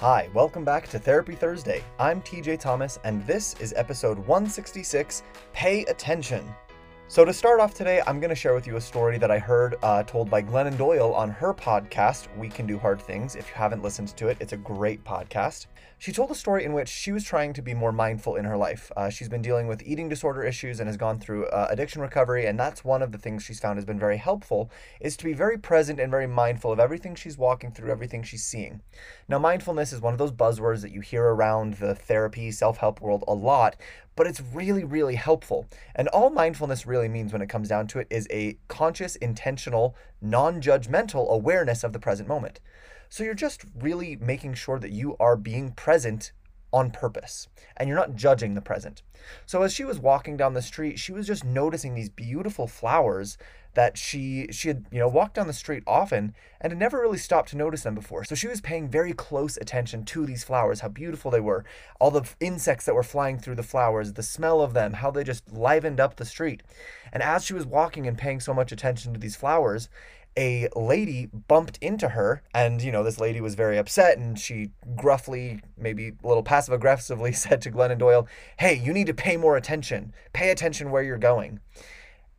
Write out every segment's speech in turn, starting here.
Hi, welcome back to Therapy Thursday. I'm TJ Thomas, and this is episode 166 Pay Attention. So, to start off today, I'm going to share with you a story that I heard uh, told by Glennon Doyle on her podcast, We Can Do Hard Things. If you haven't listened to it, it's a great podcast. She told a story in which she was trying to be more mindful in her life. Uh, she's been dealing with eating disorder issues and has gone through uh, addiction recovery, and that's one of the things she's found has been very helpful, is to be very present and very mindful of everything she's walking through, everything she's seeing. Now, mindfulness is one of those buzzwords that you hear around the therapy, self-help world a lot, but it's really, really helpful. And all mindfulness really means when it comes down to it is a conscious, intentional, non judgmental awareness of the present moment. So you're just really making sure that you are being present on purpose and you're not judging the present. So as she was walking down the street, she was just noticing these beautiful flowers that she she had you know walked down the street often and had never really stopped to notice them before. So she was paying very close attention to these flowers, how beautiful they were, all the insects that were flying through the flowers, the smell of them, how they just livened up the street. And as she was walking and paying so much attention to these flowers, a lady bumped into her and you know this lady was very upset and she gruffly maybe a little passive aggressively said to glennon doyle hey you need to pay more attention pay attention where you're going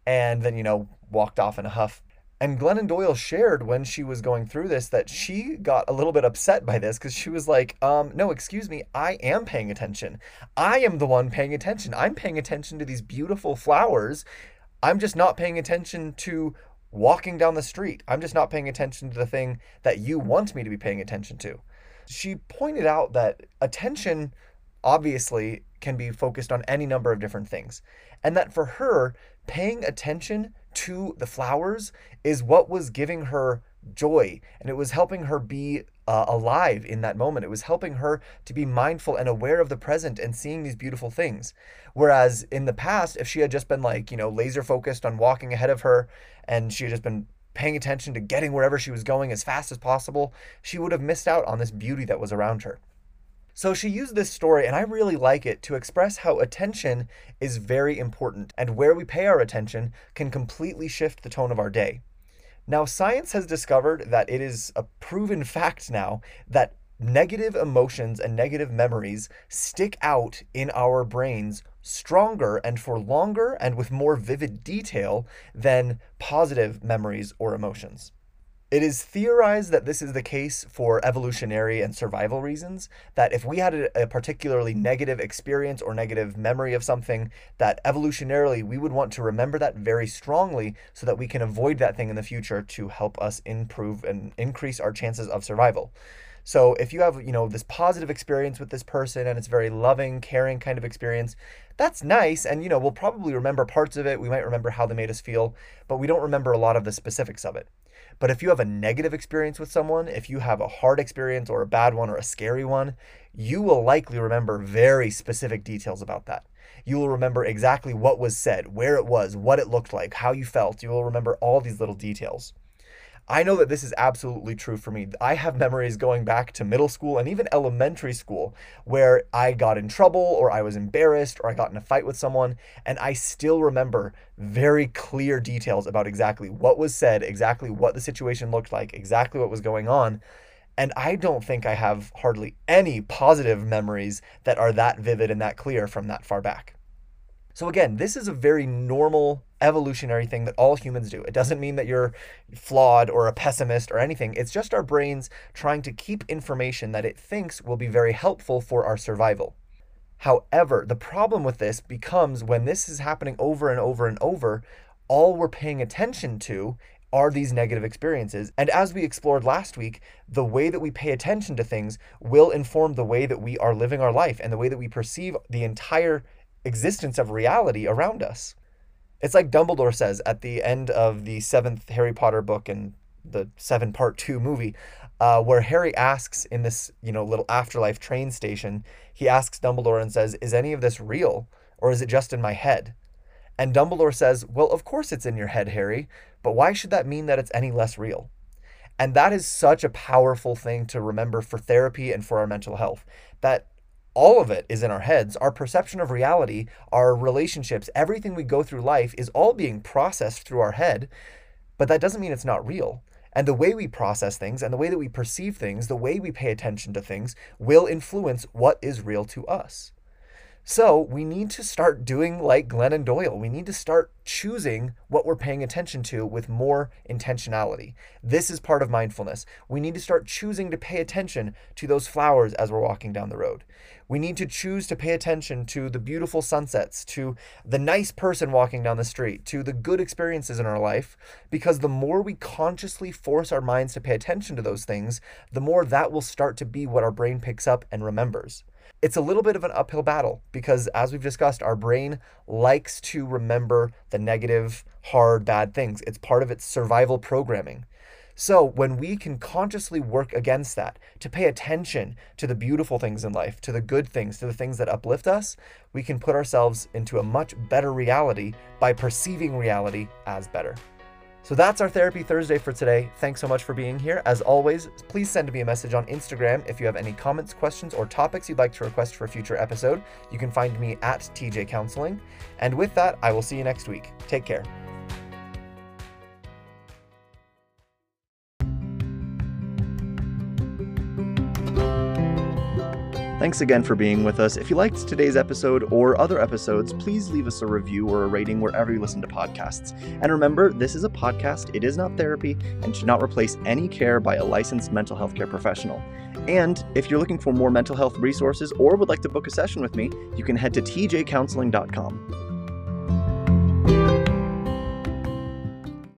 and then you know walked off in a huff and Glennon Doyle shared when she was going through this that she got a little bit upset by this because she was like, um, no, excuse me, I am paying attention. I am the one paying attention. I'm paying attention to these beautiful flowers. I'm just not paying attention to walking down the street. I'm just not paying attention to the thing that you want me to be paying attention to. She pointed out that attention obviously can be focused on any number of different things. And that for her, paying attention to the flowers is what was giving her joy and it was helping her be uh, alive in that moment. It was helping her to be mindful and aware of the present and seeing these beautiful things. Whereas in the past, if she had just been like, you know, laser focused on walking ahead of her and she had just been paying attention to getting wherever she was going as fast as possible, she would have missed out on this beauty that was around her. So she used this story, and I really like it, to express how attention is very important, and where we pay our attention can completely shift the tone of our day. Now, science has discovered that it is a proven fact now that negative emotions and negative memories stick out in our brains stronger and for longer and with more vivid detail than positive memories or emotions. It is theorized that this is the case for evolutionary and survival reasons. That if we had a, a, particularly negative experience or negative memory of something, that evolutionarily we would want to remember that very strongly so that we can avoid that thing in the future to help us improve and increase our chances of survival. So if you have, you know, this positive experience with this person and it's very loving, caring kind of experience, that's nice. And, you know, we'll probably remember parts of it. We might remember how they made us feel, but we don't remember a lot of the specifics of it. But if you have a negative experience with someone, if you have a hard experience or a bad one or a scary one, you will likely remember very specific details about that. You will remember exactly what was said, where it was, what it looked like, how you felt. You will remember all these little details. I know that this is absolutely true for me. I have memories going back to middle school and even elementary school where I got in trouble or I was embarrassed or I got in a fight with someone, and I still remember very clear details about exactly what was said, exactly what the situation looked like, exactly what was going on. And I don't think I have hardly any positive memories that are that vivid and that clear from that far back. So, again, this is a very normal evolutionary thing that all humans do. It doesn't mean that you're flawed or a pessimist or anything. It's just our brains trying to keep information that it thinks will be very helpful for our survival. However, the problem with this becomes when this is happening over and over and over, all we're paying attention to are these negative experiences. And as we explored last week, the way that we pay attention to things will inform the way that we are living our life and the way that we perceive the entire existence of reality around us. It's like Dumbledore says at the end of the seventh Harry Potter book and the seven part two movie, uh, where Harry asks in this, you know, little afterlife train station, he asks Dumbledore and says, Is any of this real? Or is it just in my head? And Dumbledore says, Well, of course it's in your head, Harry, but why should that mean that it's any less real? And that is such a powerful thing to remember for therapy and for our mental health. That all of it is in our heads. Our perception of reality, our relationships, everything we go through life is all being processed through our head. But that doesn't mean it's not real. And the way we process things and the way that we perceive things, the way we pay attention to things, will influence what is real to us. So we need to start doing like Glennon Doyle. We need to start choosing what we're paying attention to with more intentionality. This is part of mindfulness. We need to start choosing to pay attention to those flowers as we're walking down the road. We need to choose to pay attention to the beautiful sunsets, to the nice person walking down the street, to the good experiences in our life, because the more we consciously force our minds to pay attention to those things, the more that will start to be what our brain picks up and remembers it's a little bit of an uphill battle because, as we've discussed, our brain likes to remember the negative, hard, bad things. It's part of its survival programming. So, when we can consciously work against that, to pay attention to the beautiful things in life, to the good things, to the things that uplift us, we can put ourselves into a much better reality by perceiving reality as better. So that's our Therapy Thursday for today. Thanks so much for being here. As always, please send me a message on Instagram if you have any comments, questions, or topics you'd like to request for a future episode. You can find me at TJ Counseling. And with that, I will see you next week. Take care. Thanks again for being with us. If you liked today's episode or other episodes, please leave us a review or a rating wherever you listen to podcasts. And remember, this is a podcast, it is not therapy, and should not replace any care by a licensed mental health care professional. And if you're looking for more mental health resources or would like to book a session with me, you can head to tjcounseling.com.